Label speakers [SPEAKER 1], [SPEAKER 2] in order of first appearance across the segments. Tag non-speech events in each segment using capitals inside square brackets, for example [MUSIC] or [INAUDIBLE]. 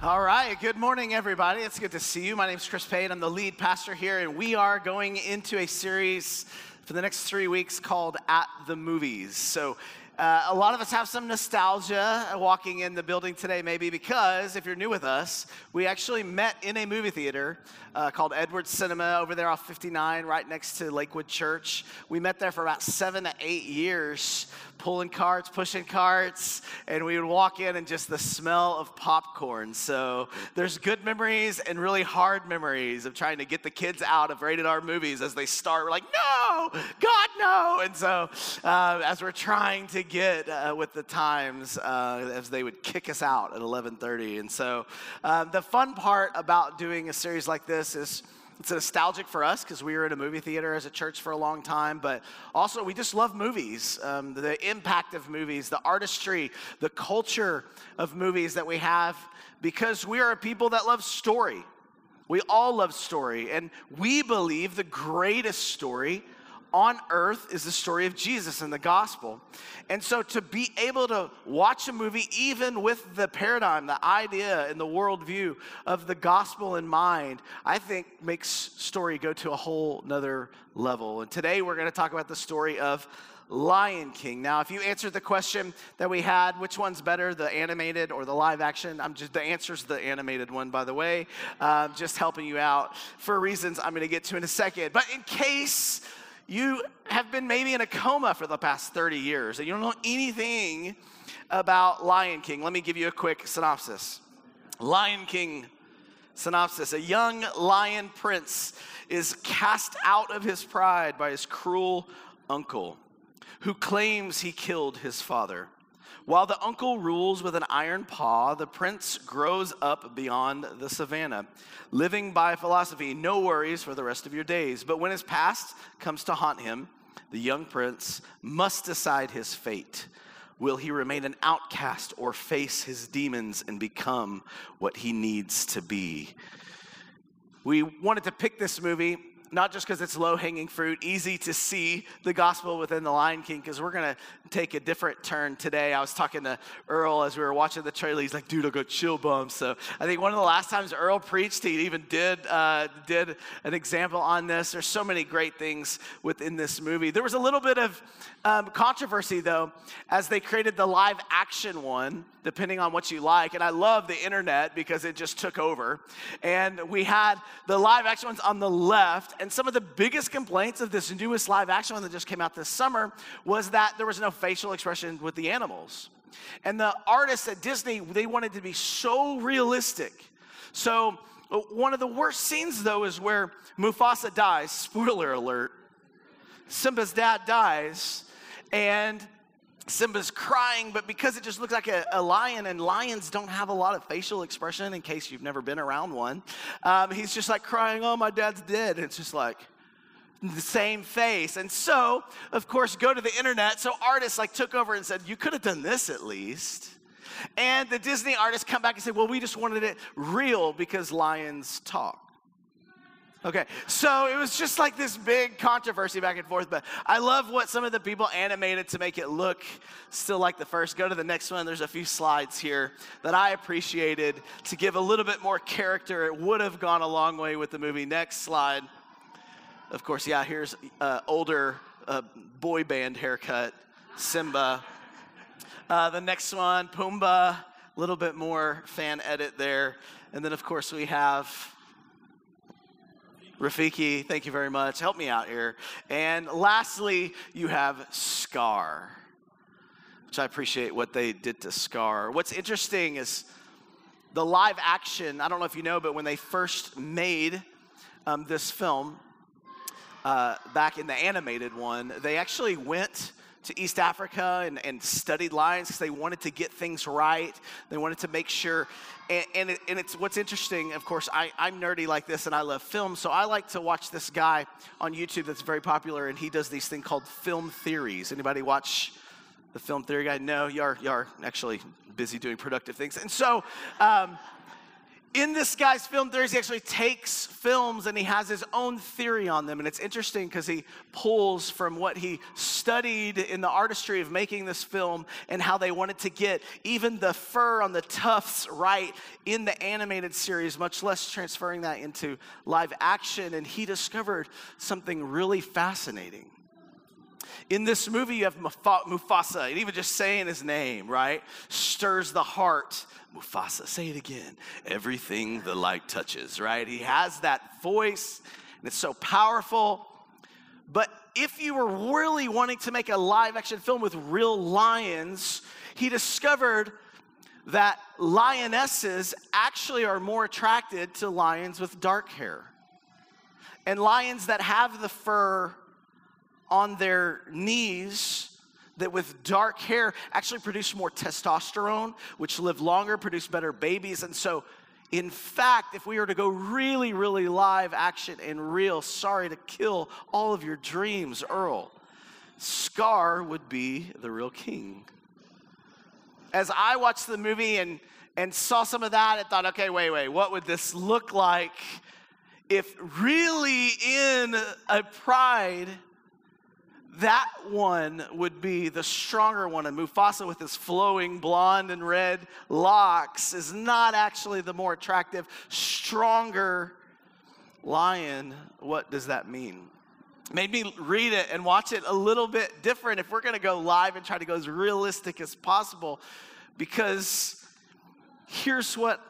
[SPEAKER 1] All right, good morning, everybody. It's good to see you. My name is Chris Payne. I'm the lead pastor here, and we are going into a series for the next three weeks called At the Movies. So, uh, a lot of us have some nostalgia walking in the building today, maybe because if you're new with us, we actually met in a movie theater uh, called Edwards Cinema over there off 59, right next to Lakewood Church. We met there for about seven to eight years pulling carts, pushing carts, and we would walk in and just the smell of popcorn. So there's good memories and really hard memories of trying to get the kids out of rated R movies as they start. We're like, no, God, no. And so uh, as we're trying to get uh, with the times, uh, as they would kick us out at 11:30. And so uh, the fun part about doing a series like this is it's nostalgic for us because we were in a movie theater as a church for a long time, but also we just love movies, um, the impact of movies, the artistry, the culture of movies that we have because we are a people that love story. We all love story, and we believe the greatest story on earth is the story of Jesus and the gospel. And so to be able to watch a movie, even with the paradigm, the idea, and the worldview of the gospel in mind, I think makes story go to a whole nother level. And today we're going to talk about the story of Lion King. Now, if you answered the question that we had, which one's better, the animated or the live action? I'm just the answer's the animated one, by the way. Um, just helping you out for reasons I'm going to get to in a second. But in case you have been maybe in a coma for the past 30 years and you don't know anything about Lion King. Let me give you a quick synopsis. Lion King synopsis A young lion prince is cast out of his pride by his cruel uncle, who claims he killed his father. While the uncle rules with an iron paw, the prince grows up beyond the savannah, living by philosophy no worries for the rest of your days. But when his past comes to haunt him, the young prince must decide his fate. Will he remain an outcast or face his demons and become what he needs to be? We wanted to pick this movie not just because it's low hanging fruit, easy to see the gospel within the Lion King, because we're going to take a different turn today. I was talking to Earl as we were watching the trailer. He's like, dude, I got chill bumps. So I think one of the last times Earl preached, he even did, uh, did an example on this. There's so many great things within this movie. There was a little bit of um, controversy, though, as they created the live action one, depending on what you like. And I love the internet because it just took over. And we had the live action ones on the left and some of the biggest complaints of this newest live action one that just came out this summer was that there was no facial expression with the animals. And the artists at Disney, they wanted to be so realistic. So, one of the worst scenes, though, is where Mufasa dies. [LAUGHS] Spoiler alert. Simba's dad dies, and Simba's crying, but because it just looks like a, a, lion, and lions don't have a lot of facial expression, in case you've never been around one, um, he's just like crying, Oh, my dad's dead. And it's just like, the same face. And so, of course, go to the internet. So artists like took over and said, You could have done this at least. And the Disney artists come back and say, Well, we just wanted it real because lions talk. Okay, so it was just like this big controversy back and forth, but I love what some of the people animated to make it look still like the first. Go to the next one. There's a few slides here that I appreciated to give a little bit more character. It would have gone a long way with the movie. Next slide. Of course, yeah, here's uh, older uh, boy band haircut, Simba. Uh, the next one, Pumbaa, a little bit more fan edit there. And then, of course, we have Rafiki, thank you very much. Help me out here. And lastly, you have Scar, which I appreciate what they did to Scar. What's interesting is the live action, I don't know if you know, but when they first made um, this film, uh, back in the animated one, they actually went to East Africa and, and studied lions because they wanted to get things right. They wanted to make sure. And, and, it, and, it's what's interesting, of course, I, I'm nerdy like this and I love film. So I like to watch this guy on YouTube that's very popular and he does these things called film theories. Anybody watch the film theory guy? No, you are, you are actually busy doing productive things. And so, um, in this guy's film theories, he actually takes films and he has his own theory on them. And it's interesting because he pulls from what he studied in the artistry of making this film and how they wanted to get even the fur on the tufts right in the animated series, much less transferring that into live action. And he discovered something really fascinating. In this movie, you have Mufasa, and even just saying his name, right, stirs the heart. Mufasa, say it again. Everything the light touches, right? He has that voice, and it's so powerful. But if you were really wanting to make a live action film with real lions, he discovered that lionesses actually are more attracted to lions with dark hair. And lions that have the fur on their knees that with dark hair actually produce more testosterone, which live longer, produce better babies. And so, in fact, if we were to go really, really live action and real, sorry to kill all of your dreams, Earl, Scar would be the real king. As I watched the movie and, and saw some of that, I thought, okay, wait, wait, what would this look like if really in a pride that one would be the stronger one. And Mufasa, with his flowing blonde and red locks, is not actually the more attractive, stronger lion. What does that mean? Made me read it and watch it a little bit different if we're going to go live and try to go as realistic as possible. Because here's what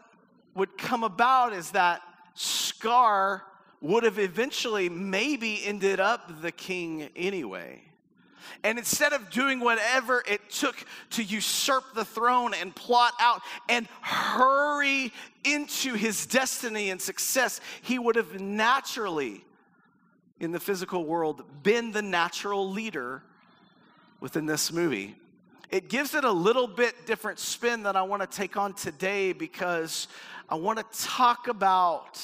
[SPEAKER 1] would come about is that Scar would have eventually maybe ended up the king anyway. And instead of doing whatever it took to usurp the throne and plot out and hurry into his destiny and success, he would have naturally, in the physical world, been the natural leader within this movie. It gives it a little bit different spin that I want to take on today because I want to talk about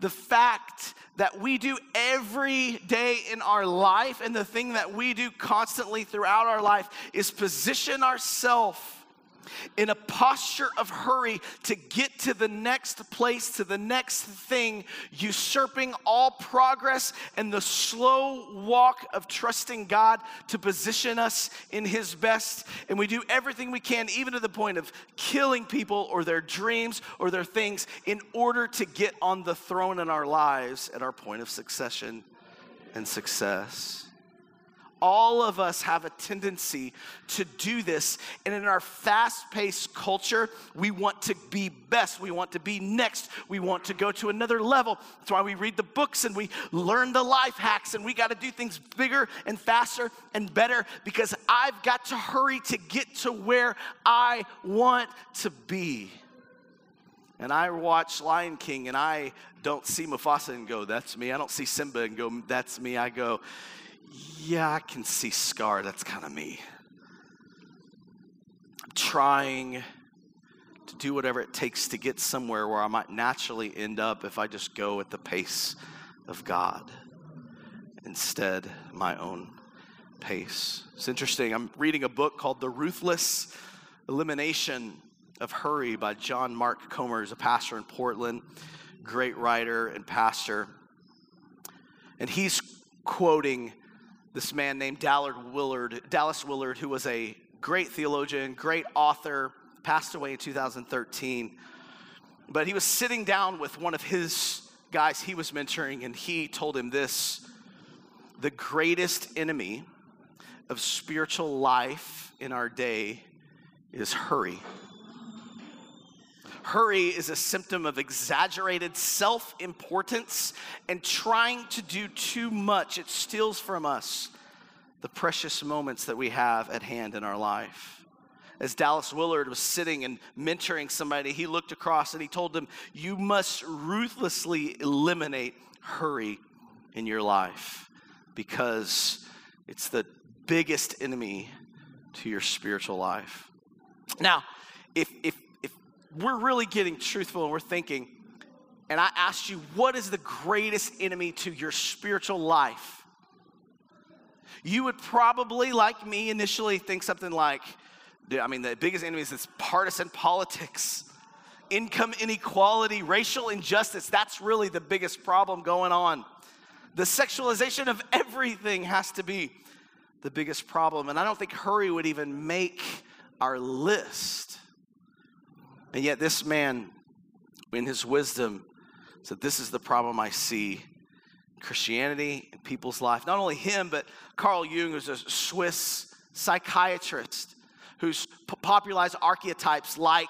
[SPEAKER 1] the fact that we do every day in our life and the thing that we do constantly throughout our life is position ourselves in a posture of hurry to get to the next place, to the next thing, usurping all progress and the slow walk of trusting God to position us in His best. And we do everything we can, even to the point of killing people or their dreams or their things, in order to get on the throne in our lives at our point of succession and success. All of us have a tendency to do this. And in our fast paced culture, we want to be best. We want to be next. We want to go to another level. That's why we read the books and we learn the life hacks and we got to do things bigger and faster and better because I've got to hurry to get to where I want to be. And I watch Lion King and I don't see Mufasa and go, that's me. I don't see Simba and go, that's me. I go, yeah, I can see Scar. That's kind of me. I'm trying to do whatever it takes to get somewhere where I might naturally end up if I just go at the pace of God instead my own pace. It's interesting. I'm reading a book called The Ruthless Elimination of Hurry by John Mark Comer, who's a pastor in Portland, great writer and pastor. And he's quoting this man named Dallard Willard, Dallas Willard, who was a great theologian, great author, passed away in 2013. But he was sitting down with one of his guys he was mentoring, and he told him this the greatest enemy of spiritual life in our day is hurry. Hurry is a symptom of exaggerated self importance and trying to do too much. It steals from us the precious moments that we have at hand in our life. As Dallas Willard was sitting and mentoring somebody, he looked across and he told them, You must ruthlessly eliminate hurry in your life because it's the biggest enemy to your spiritual life. Now, if, if we're really getting truthful and we're thinking, and I asked you, what is the greatest enemy to your spiritual life? You would probably, like me, initially think something like, I mean, the biggest enemy is this partisan politics. income inequality, racial injustice. That's really the biggest problem going on. The sexualization of everything has to be the biggest problem. And I don't think hurry would even make our list. And yet, this man, in his wisdom, said, This is the problem I see Christianity in people's life. Not only him, but Carl Jung, who's a Swiss psychiatrist who's p- popularized archetypes like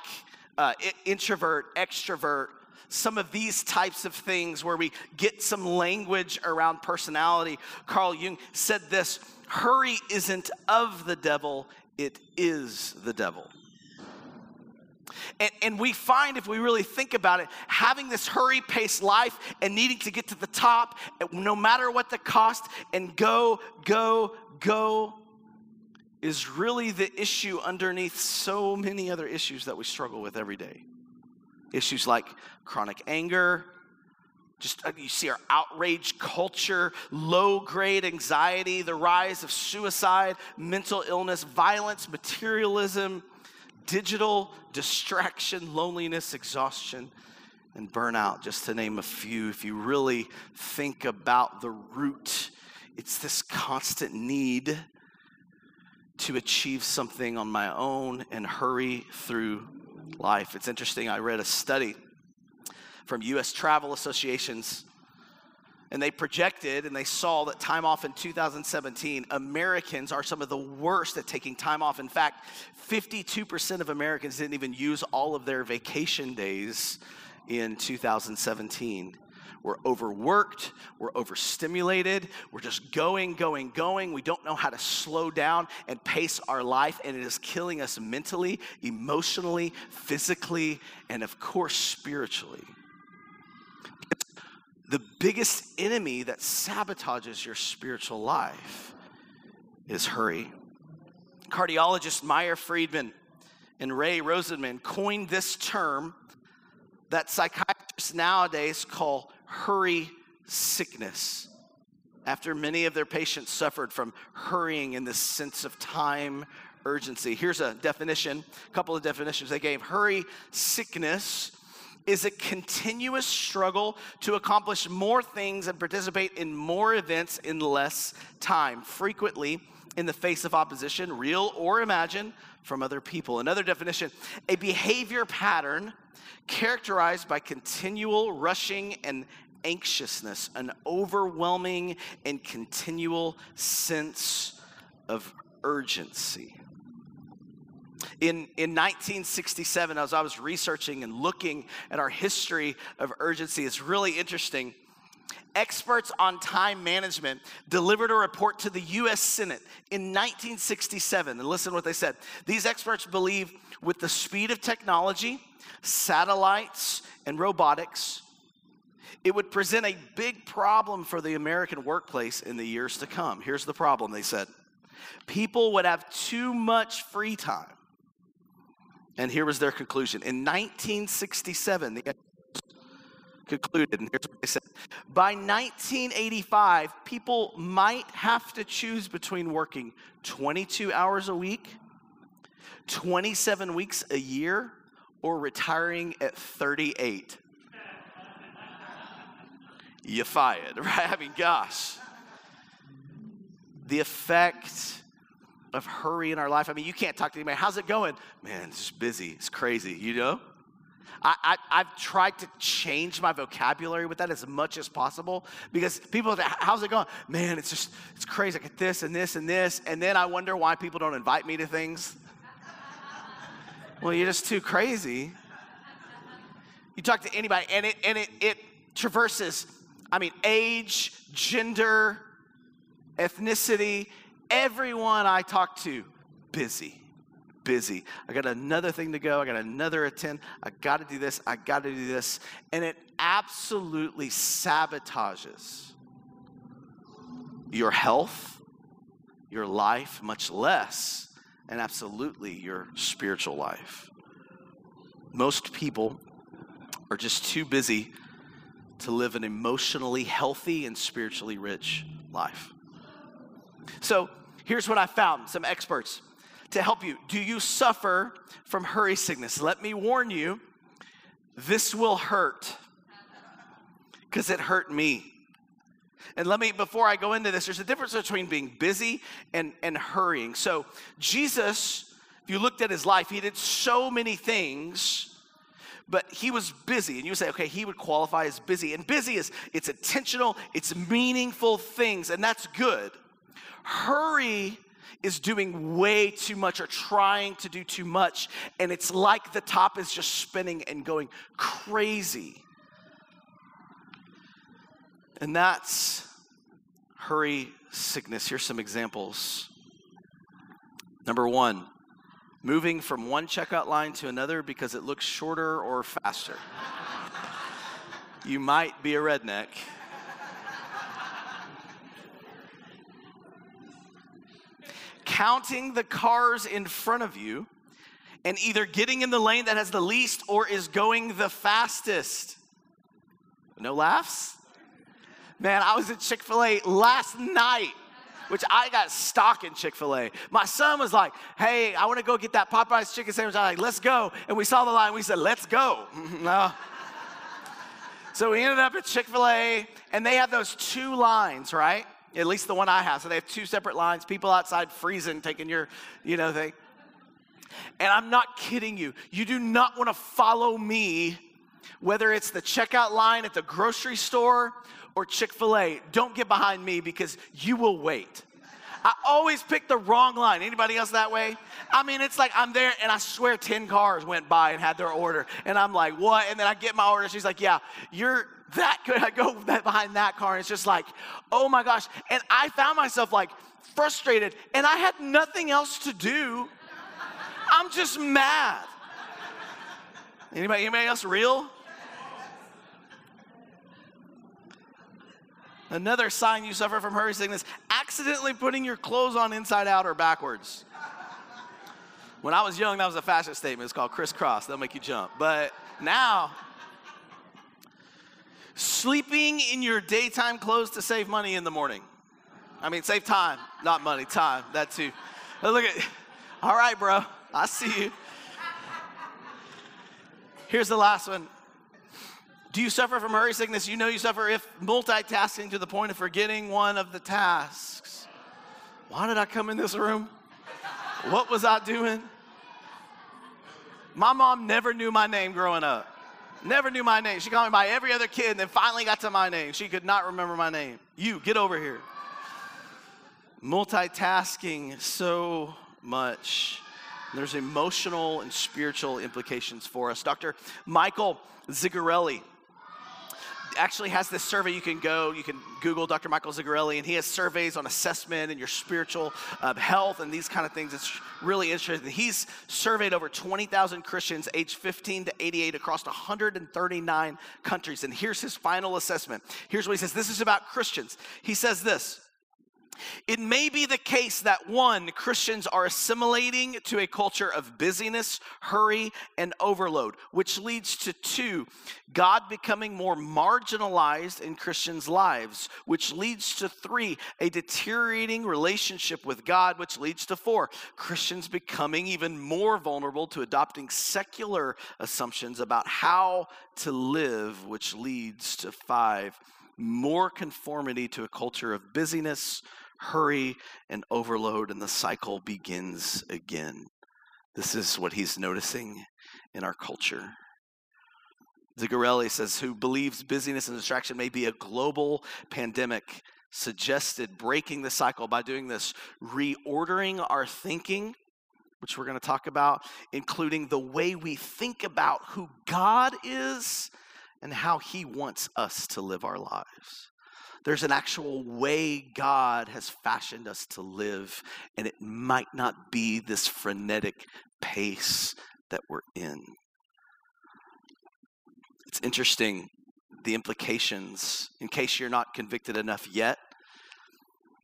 [SPEAKER 1] uh, introvert, extrovert, some of these types of things where we get some language around personality. Carl Jung said this hurry isn't of the devil, it is the devil. And, and, we find, if we really think about it, having this hurry paced life and needing to get to the top, no matter what the cost, and go, go, go, is really the issue underneath so many other issues that we struggle with every day. Issues like chronic anger, just uh, you see our outrage culture, low grade anxiety, the rise of suicide, mental illness, violence, materialism, digital distraction, loneliness, exhaustion, and burnout, just to name a few. If you really think about the root, it's this constant need to achieve something on my own and hurry through life. It's interesting, I read a study from US Travel Associations and they projected and they saw that time off in 2017 americans are some of the worst at taking time off in fact 52% of americans didn't even use all of their vacation days in 2017 we're overworked, we're overstimulated, we're just going, going, going. We don't know how to slow down and pace our life, and it is killing us mentally, emotionally, physically, and of course, spiritually. The biggest enemy that sabotages your spiritual life is hurry. Cardiologist Meyer Friedman and Ray Rosenman coined this term that psychiatrists nowadays call hurry sickness after many of their patients suffered from hurrying in this sense of time urgency. Here's a definition, a couple of definitions they gave. Hurry sickness is a continuous struggle to accomplish more things and participate in more events in less time, frequently in the face of opposition, real or imagined, from other people. Another definition a behavior pattern characterized by continual rushing and anxiousness, an overwhelming and continual sense of urgency. In, in 1967, as I was researching and looking at our history of urgency, it's really interesting. Experts on time management delivered a report to the US Senate in 1967. And listen to what they said. These experts believe with the speed of technology, satellites, and robotics, it would present a big problem for the American workplace in the years to come. Here's the problem, they said people would have too much free time. And here was their conclusion. In 1967, they concluded, and here's what they said By 1985, people might have to choose between working 22 hours a week, 27 weeks a year, or retiring at 38. you fired, [LAUGHS] right? I mean, gosh. The effect of hurry in our life. I mean, you can't talk to anybody. How's it going? Man, it's just busy. It's crazy, you know? I, I, have tried to change my vocabulary with that as much as possible because people say, how's it going? Man, it's just, it's crazy. I get this and this and this. And then I wonder why people don't invite me to things. well, you're just too crazy. You talk to anybody and it, and it, it traverses, I mean, age, gender, ethnicity, everyone I talk to, busy busy. I got another thing to go. I got another attend. I got to do this. I got to do this. And it absolutely sabotages your health, your life, much less, and absolutely your spiritual life. Most people are just too busy to live an emotionally healthy and spiritually rich life. So here's what I found some experts to help you. Do you suffer from hurry sickness? Let me warn you This will hurt because it hurt me. And let me, before I go into this, there's a difference between being busy and, and hurrying. So, Jesus, if you looked at his life, he did so many things, but he was busy. And you would say, okay, he would qualify as busy. And busy is, it's intentional, it's meaningful things, and that's good. Hurry is doing way too much or trying to do too much, and it's like the top is just spinning and going crazy. And that's hurry sickness. Here's some examples. Number one, moving from one checkout line to another because it looks shorter or faster. you might be a redneck. Counting the cars in front of you and either getting in the lane that has the least or is going the fastest. No laughs? Man, I was at Chick fil A last night, which I got stock in Chick fil A. My son was like, hey, I want to go get that Popeye's chicken sandwich. I'm like, let's go. And we saw the line. We said, let's go. [LAUGHS] So we ended up at Chick fil A, and they have those two lines, right? At least the one I have. So they have two separate lines, people outside freezing, taking your, you know, thing. And I'm not kidding you. You do not want to follow me, whether it's the checkout line at the grocery store or Chick fil A, don't get behind me because you will wait. I always pick the wrong line. Anybody else that way? I mean, it's like I'm there and I swear 10 cars went by and had their order. And I'm like, what? And then I get my order. She's like, yeah, you're that [LAUGHS] could I go behind that car and it's just like, oh my gosh. And I found myself like frustrated and I had nothing else to do. I'm just mad. Anybody, anybody else real? Another sign you suffer from hurry sickness accidentally putting your clothes on inside out or backwards. When I was young, that was a fashion statement. It's called crisscross. That'll make you jump. But now, sleeping in your daytime clothes to save money in the morning. I mean, save time, not money, time. That too. But look at, all right, bro. I see you. Here's the last one do you suffer from hurry sickness? You know you suffer if multitasking to the point of forgetting one of the tasks. Why did I come in this room? What was I doing? My mom never knew my name growing up. Never knew my name. She called me by every other kid and then finally got to my name. She could not remember my name. You, get over here. Multitasking so much. There's emotional and spiritual implications for us. Dr. Michael Zigarelli actually has this survey you can go, you can Google Dr. Michael Zigarelli, and he has surveys on assessment and your spiritual uh, health and these kind of things. It's really interesting. He's surveyed over 20,000 Christians aged 15 to 88 across 139 countries. And here's his final assessment. Here's what he says this is about Christians. He says this it may be the case that one, Christians are assimilating to a culture of busyness, hurry, and overload, which leads to two, God becoming more marginalized in Christians' lives, which leads to three, a deteriorating relationship with God, which leads to four, Christians becoming even more vulnerable to adopting secular assumptions about how to live, which leads to five, more conformity to a culture of busyness, hurry and overload, and the cycle begins again. This is what he's noticing in our culture. Zigarelli says, who believes busyness and distraction may be a global pandemic, suggested breaking the cycle by doing this, reordering our thinking, which we're going to talk about, including the way we think about who God is and how he wants us to live our lives. There's an actual way God has fashioned us to live, and it might not be this frenetic pace that we're in. It's interesting the implications, in case you're not convicted enough yet.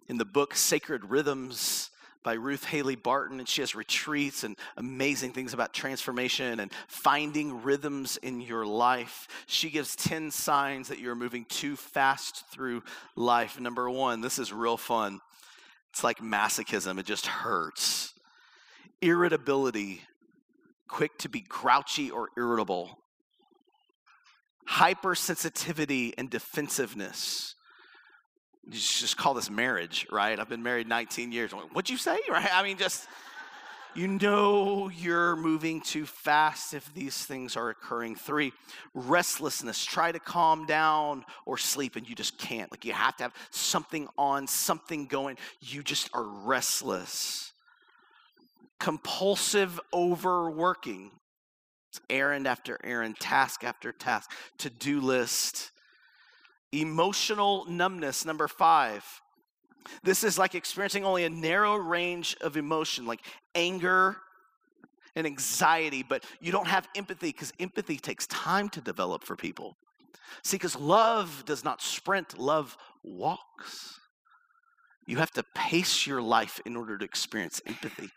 [SPEAKER 1] In the book Sacred Rhythms, by Ruth Haley Barton, and she has retreats and amazing things about transformation and finding rhythms in your life. She gives 10 signs that you're moving too fast through life. Number one, this is real fun. It's like masochism, it just hurts. Irritability, quick to be grouchy or irritable. hypersensitivity and defensiveness. Just call this marriage, right? I've been married 19 years. What'd you say? [LAUGHS] Right? I mean, just you know you're moving too fast if these things are occurring. Three, restlessness. Try to calm down or sleep and you just can't. Like you have to have something on, something going. You just are restless. Compulsive overworking. It's errand after errand, task after task, to do list. Emotional numbness, number five. This is like experiencing only a narrow range of emotion, like anger and anxiety, but you don't have empathy because empathy takes time to develop for people. See, because love does not sprint, love walks. You have to pace your life in order to experience empathy.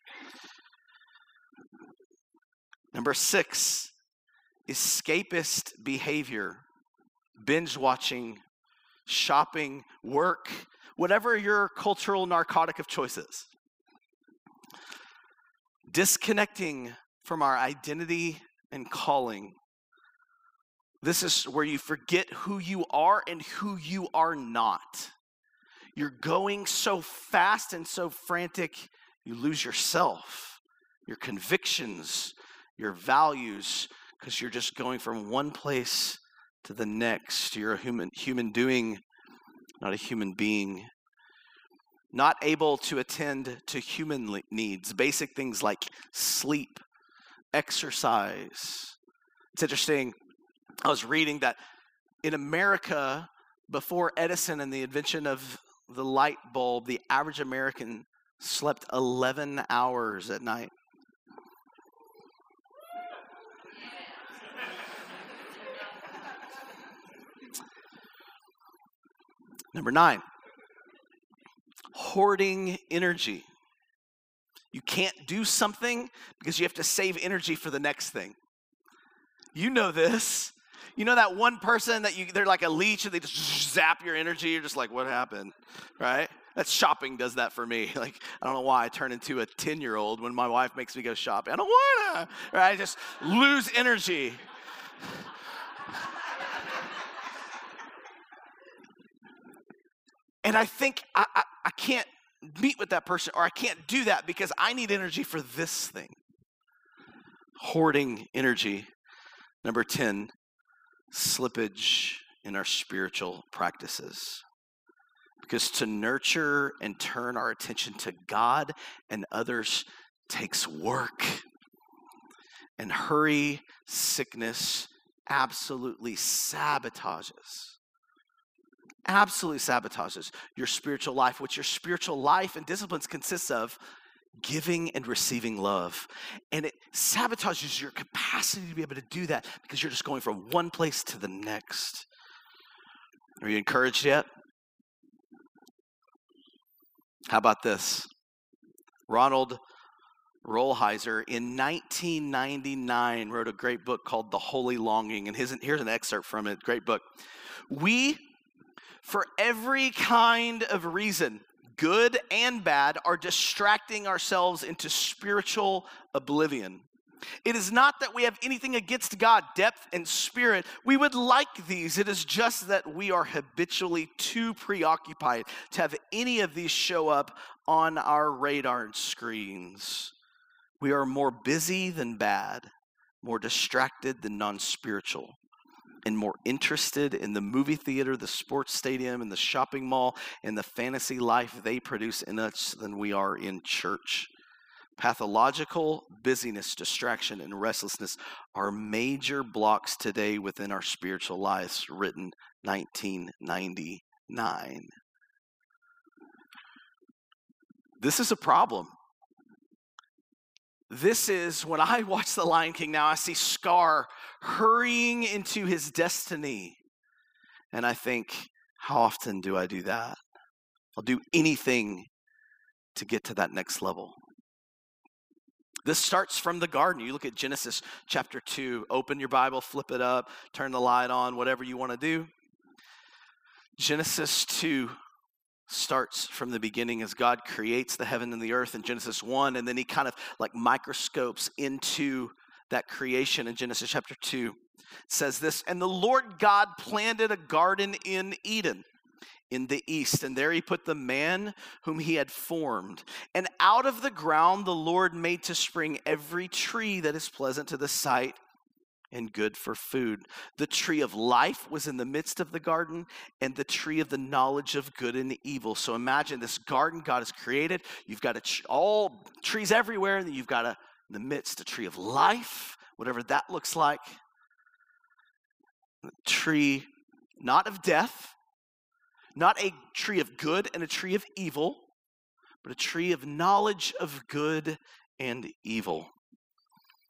[SPEAKER 1] Number six, escapist behavior, binge watching, shopping, work, whatever your cultural narcotic of choice is. Disconnecting from our identity and calling. This is where you forget who you are and who you are not. You're going so fast and so frantic, you lose yourself, your convictions, your values, because you're just going from one place to the next. You're a human, human doing not a human being. Not able to attend to human needs, basic things like sleep, exercise. It's interesting. I was reading that in America, before Edison and the invention of the light bulb, the average American slept 11 hours at night. Number nine, hoarding energy. You can't do something because you have to save energy for the next thing. You know this. You know that one person that you they're like a leech and they just zap your energy. You're just like, what happened? Right? That's shopping does that for me. [LAUGHS] Like, I don't know why I turn into a 10 year old when my wife makes me go shopping. I don't wanna. Right? I just lose energy. And I think I, I, I can't meet with that person or I can't do that because I need energy for this thing. Hoarding energy. Number 10, slippage in our spiritual practices. Because to nurture and turn our attention to God and others takes work. And hurry, sickness absolutely sabotages absolutely sabotages your spiritual life. What your spiritual life and disciplines consists of giving and receiving love. And it sabotages your capacity to be able to do that because you're just going from one place to the next. Are you encouraged yet? How about this? Ronald Rolheiser in 1999 wrote a great book called The Holy Longing. And his, here's an excerpt from it. Great book. We for every kind of reason, good and bad, are distracting ourselves into spiritual oblivion. It is not that we have anything against God, depth and spirit. We would like these. It is just that we are habitually too preoccupied to have any of these show up on our radar screens. We are more busy than bad, more distracted than non spiritual and more interested in the movie theater, the sports stadium, and the shopping mall, and the fantasy life they produce in us than we are in church. Pathological busyness, distraction, and restlessness are major blocks today within our spiritual lives, written 1999. This is a problem. This is when I watch The Lion King now, I see Scar hurrying into his destiny. And I think, how often do I do that? I'll do anything to get to that next level. This starts from the garden. You look at Genesis chapter 2, open your Bible, flip it up, turn the light on, whatever you want to do. Genesis 2 starts from the beginning as God creates the heaven and the earth in Genesis 1, and then he kind of like microscopes into that creation in Genesis chapter 2. says this And the Lord God planted a garden in Eden in the east, and there he put the man whom he had formed. And out of the ground the Lord made to spring every tree that is pleasant to the sight and good for food. The tree of life was in the midst of the garden, and the tree of the knowledge of good and evil. So imagine this garden God has created. You've got a, all trees everywhere, and you've got a, in the midst a tree of life, whatever that looks like. A tree not of death, not a tree of good and a tree of evil, but a tree of knowledge of good and evil.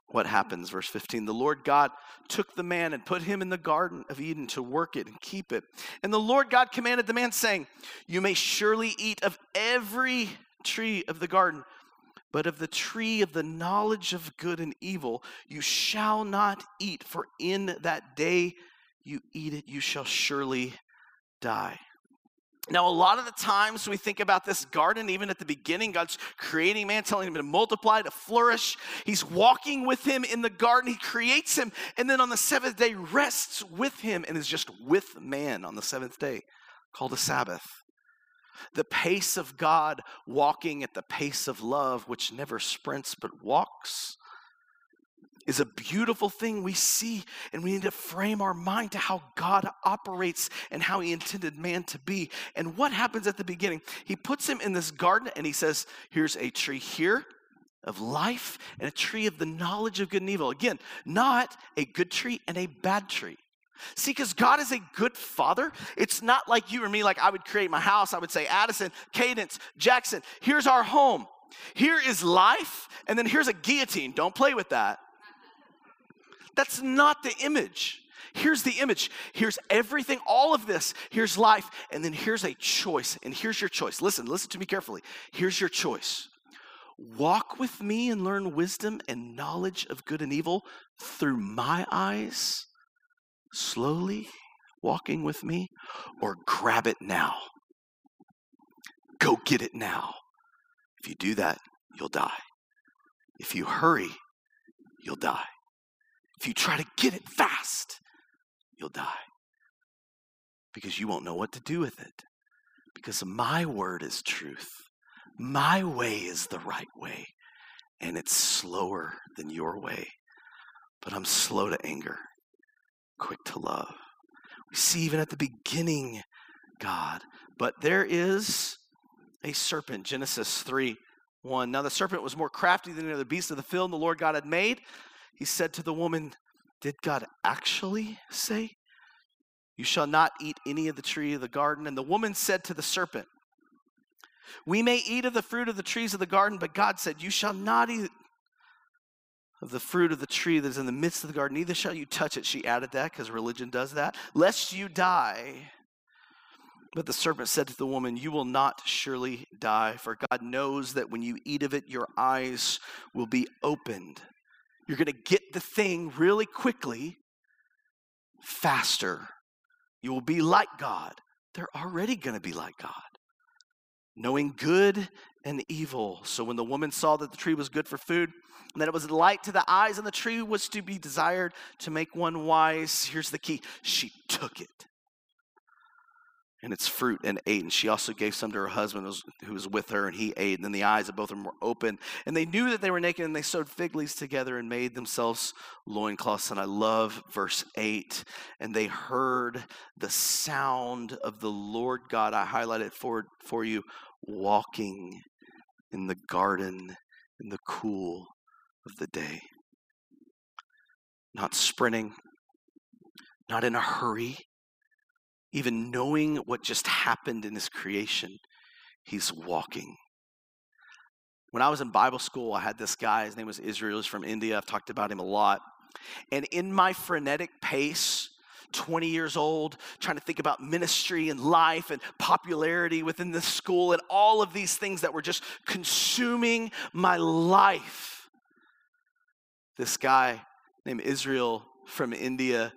[SPEAKER 1] What happens? Verse 15 The Lord God took the man and put him in the Garden of Eden to work it and keep it. And the Lord God commanded the man, saying, You may surely eat of every tree of the garden, but of the tree of the knowledge of good and evil you shall not eat, for in that day you eat it, you shall surely die. Now, a lot of the times we think about this garden, even at the beginning, God's creating man, telling him to multiply, to flourish. He's walking with him in the garden. He creates him, and then on the seventh day, rests with him and is just with man on the seventh day, called a Sabbath. The pace of God walking at the pace of love, which never sprints but walks is a beautiful thing we see, and we need to frame our mind to how God operates and how He intended man to be. And what happens at the beginning? He puts him in this garden and He says, Here's a tree here of life and a tree of the knowledge of good and evil. Again, not a good tree and a bad tree. See, because God is a good father. It's not like you or me, like I would create my house. I would say, Addison, Cadence, Jackson, here's our home. Here is life, and then here's a guillotine. Don't play with that. That's not the image. Here's the image. Here's everything, all of this. Here's life. And then here's a choice. And here's your choice. Listen, listen to me carefully. Here's your choice. Walk with me and learn wisdom and knowledge of good and evil through my eyes, slowly walking with me, or grab it now. Go get it now. If you do that, you'll die. If you hurry, you'll die. If you try to get it fast, you'll die because you won't know what to do with it. Because my word is truth, my way is the right way, and it's slower than your way. But I'm slow to anger, quick to love. We see even at the beginning, God, but there is a serpent, Genesis 3 1. Now the serpent was more crafty than any other beast of the field the Lord God had made. He said to the woman, Did God actually say, You shall not eat any of the tree of the garden? And the woman said to the serpent, We may eat of the fruit of the trees of the garden, but God said, You shall not eat of the fruit of the tree that is in the midst of the garden, neither shall you touch it. She added that because religion does that, lest you die. But the serpent said to the woman, You will not surely die, for God knows that when you eat of it, your eyes will be opened you're going to get the thing really quickly, faster. You will be like God. They're already going to be like God, knowing good and evil. So when the woman saw that the tree was good for food, and that it was light to the eyes, and the tree was to be desired to make one wise, here's the key she took it and its fruit and ate. And she also gave some to her husband who was with her, and he ate. And then the eyes of both of them were open. And they knew that they were naked, and they sewed fig leaves together and made themselves loincloths. And I love verse 8. And they heard the sound of the Lord God. I highlighted for, for you walking in the garden in the cool of the day. Not sprinting, not in a hurry even knowing what just happened in his creation, he's walking. When I was in Bible school, I had this guy, his name was Israel, he's from India. I've talked about him a lot. And in my frenetic pace, 20 years old, trying to think about ministry and life and popularity within the school and all of these things that were just consuming my life. This guy named Israel from India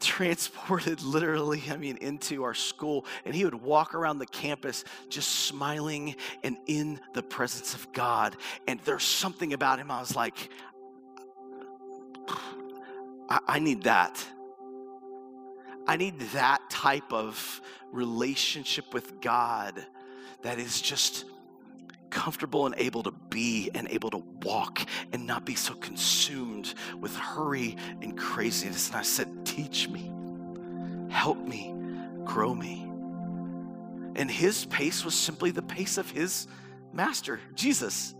[SPEAKER 1] transported [LAUGHS] literally, I mean, into our school. And he would walk around the campus just smiling and in the presence of God. And there's something about him, I was like, [SIGHS] I, I need that. I need that type of relationship with God that is just comfortable and able to be and able to walk and not be so consumed with hurry and craziness. And I said, Teach me, help me, grow me. And his pace was simply the pace of his master, Jesus,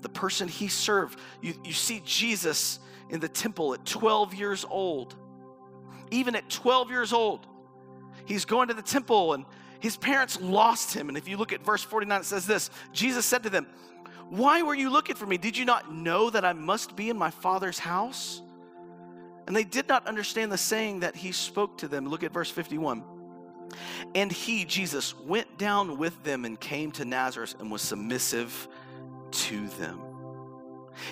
[SPEAKER 1] the person he served. You, you see Jesus in the temple at 12 years old. Even at 12 years old, he's going to the temple and his parents lost him. And if you look at verse 49, it says this Jesus said to them, Why were you looking for me? Did you not know that I must be in my father's house? And they did not understand the saying that he spoke to them. Look at verse 51. And he, Jesus, went down with them and came to Nazareth and was submissive to them.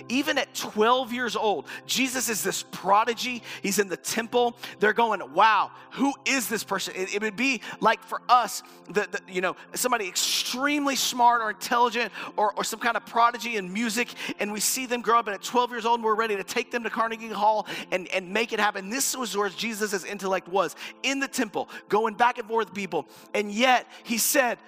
[SPEAKER 1] Even at 12 years old, Jesus is this prodigy. He's in the temple. They're going, wow, who is this person? It, it would be like for us, the, the, you know, somebody extremely smart or intelligent or, or some kind of prodigy in music, and we see them grow up, and at 12 years old, we're ready to take them to Carnegie Hall and, and make it happen. This was where Jesus' intellect was in the temple, going back and forth with people. And yet, he said,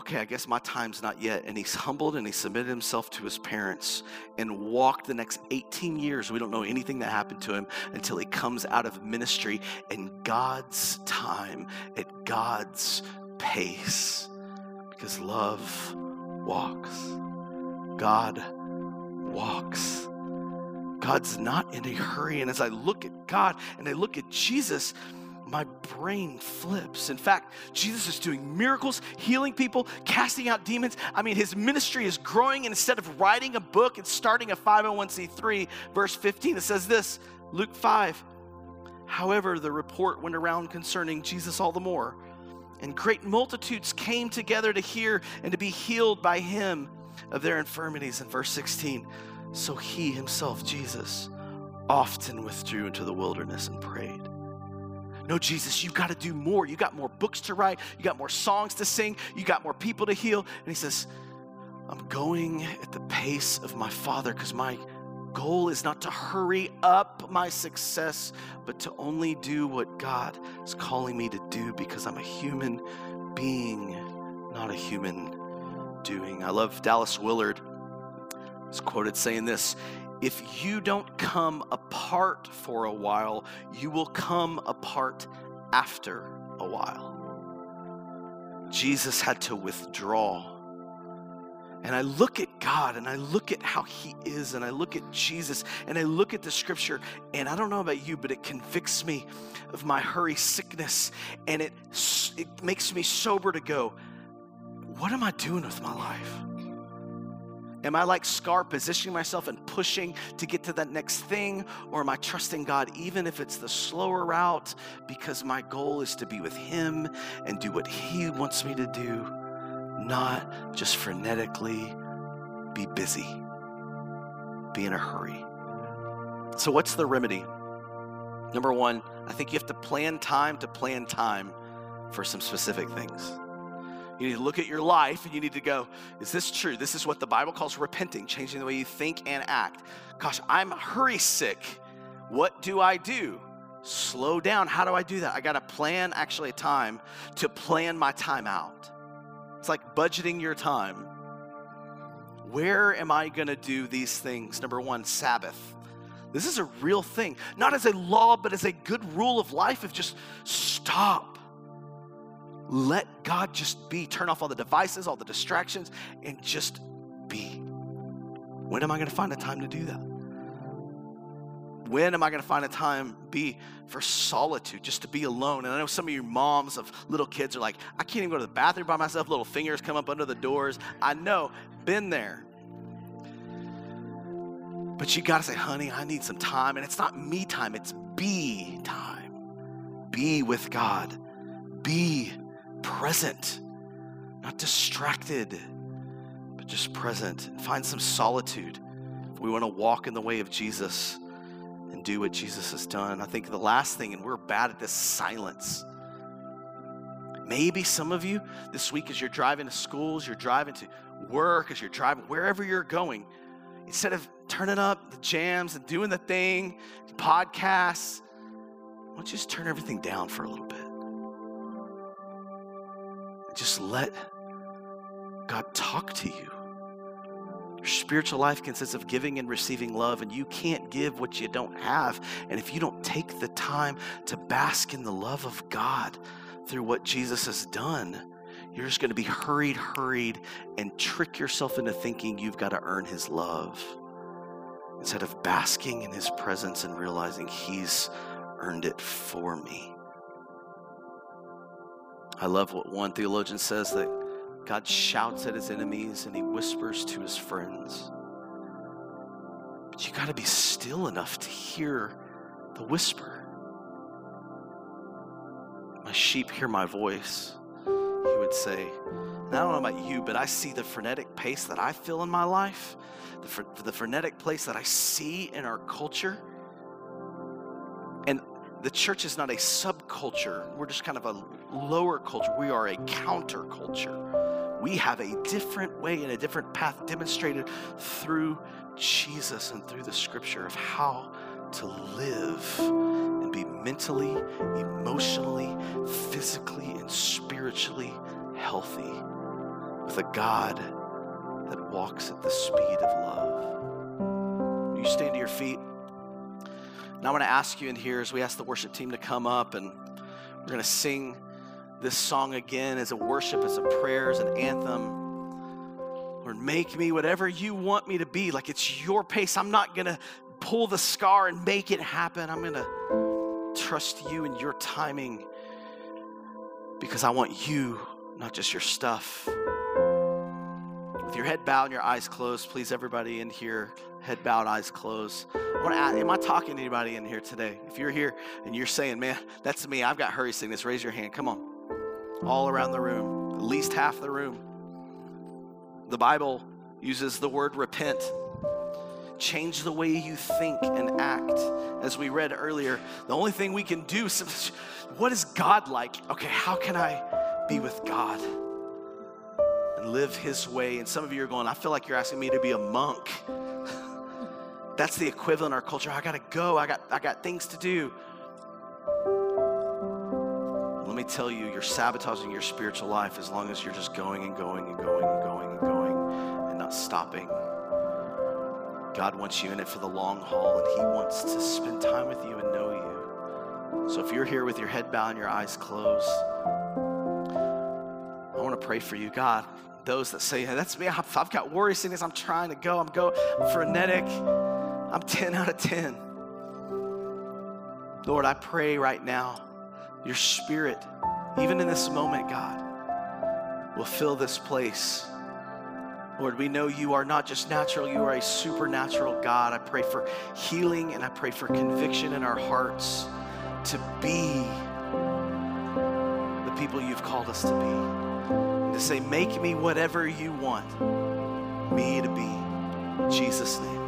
[SPEAKER 1] okay, I guess my time's not yet. And he's humbled and he submitted himself to his parents and walked the next 18 years. We don't know anything that happened to him until he comes out of ministry in God's time, at God's pace. Because love walks. God walks. God's not in a hurry. And as I look at God and I look at Jesus, my brain flips. In fact, Jesus is doing miracles, healing people, casting out demons. I mean, his ministry is growing, and instead of writing a book and starting a 501c3, verse 15, it says this Luke 5. However, the report went around concerning Jesus all the more, and great multitudes came together to hear and to be healed by him of their infirmities. In verse 16, so he himself, Jesus, often withdrew into the wilderness and prayed. No, Jesus, you've got to do more. You got more books to write, you got more songs to sing, you got more people to heal. And he says, I'm going at the pace of my Father because my goal is not to hurry up my success, but to only do what God is calling me to do because I'm a human being, not a human doing. I love Dallas Willard. He's quoted saying this if you don't come apart for a while, you will come apart after a while. Jesus had to withdraw. And I look at God and I look at how He is and I look at Jesus and I look at the scripture and I don't know about you, but it convicts me of my hurry sickness and it, it makes me sober to go, what am I doing with my life? Am I like Scar, positioning myself and pushing to get to that next thing? Or am I trusting God, even if it's the slower route, because my goal is to be with Him and do what He wants me to do, not just frenetically be busy, be in a hurry. So, what's the remedy? Number one, I think you have to plan time to plan time for some specific things. You need to look at your life and you need to go, is this true? This is what the Bible calls repenting, changing the way you think and act. Gosh, I'm hurry sick. What do I do? Slow down. How do I do that? I got to plan actually a time to plan my time out. It's like budgeting your time. Where am I going to do these things? Number one, Sabbath. This is a real thing, not as a law, but as a good rule of life of just stop let God just be. Turn off all the devices, all the distractions, and just be. When am I going to find a time to do that? When am I going to find a time be for solitude, just to be alone? And I know some of you moms of little kids are like, I can't even go to the bathroom by myself. Little fingers come up under the doors. I know, been there. But you got to say, honey, I need some time. And it's not me time, it's be time. Be with God. Be present, not distracted, but just present. Find some solitude if we want to walk in the way of Jesus and do what Jesus has done. I think the last thing, and we're bad at this, silence. Maybe some of you this week, as you're driving to schools, you're driving to work, as you're driving wherever you're going, instead of turning up the jams and doing the thing, podcasts, why don't you just turn everything down for a little? Just let God talk to you. Your spiritual life consists of giving and receiving love, and you can't give what you don't have. And if you don't take the time to bask in the love of God through what Jesus has done, you're just going to be hurried, hurried, and trick yourself into thinking you've got to earn His love instead of basking in His presence and realizing He's earned it for me. I love what one theologian says that God shouts at his enemies and he whispers to his friends. But you got to be still enough to hear the whisper. My sheep hear my voice, he would say. And I don't know about you, but I see the frenetic pace that I feel in my life, the, fr- the frenetic pace that I see in our culture. The church is not a subculture. We're just kind of a lower culture. We are a counterculture. We have a different way and a different path demonstrated through Jesus and through the scripture of how to live and be mentally, emotionally, physically, and spiritually healthy with a God that walks at the speed of love. You stand to your feet. And I want to ask you in here as we ask the worship team to come up and we're going to sing this song again as a worship, as a prayer, as an anthem. Lord, make me whatever you want me to be. Like it's your pace. I'm not going to pull the scar and make it happen. I'm going to trust you and your timing because I want you, not just your stuff. With your head bowed and your eyes closed, please, everybody in here, head bowed, eyes closed. I want to ask, am I talking to anybody in here today? If you're here and you're saying, man, that's me, I've got hurry sickness, raise your hand. Come on. All around the room, at least half the room. The Bible uses the word repent. Change the way you think and act. As we read earlier, the only thing we can do [LAUGHS] what is God like? Okay, how can I be with God? And live his way. And some of you are going, I feel like you're asking me to be a monk. [LAUGHS] That's the equivalent in our culture. I gotta go, I got, I got things to do. Let me tell you, you're sabotaging your spiritual life as long as you're just going and going and going and going and going and not stopping. God wants you in it for the long haul, and He wants to spend time with you and know you. So if you're here with your head bowed and your eyes closed, I want to pray for you. God, those that say, hey, that's me. I've, got worry sickness. I'm trying to go. I'm go I'm frenetic. I'm 10 out of 10. Lord, I pray right now, your spirit, even in this moment, God, will fill this place. Lord, we know you are not just natural, you are a supernatural God. I pray for healing and I pray for conviction in our hearts to be the people you've called us to be to say, Make me whatever you want me to be. In Jesus' name.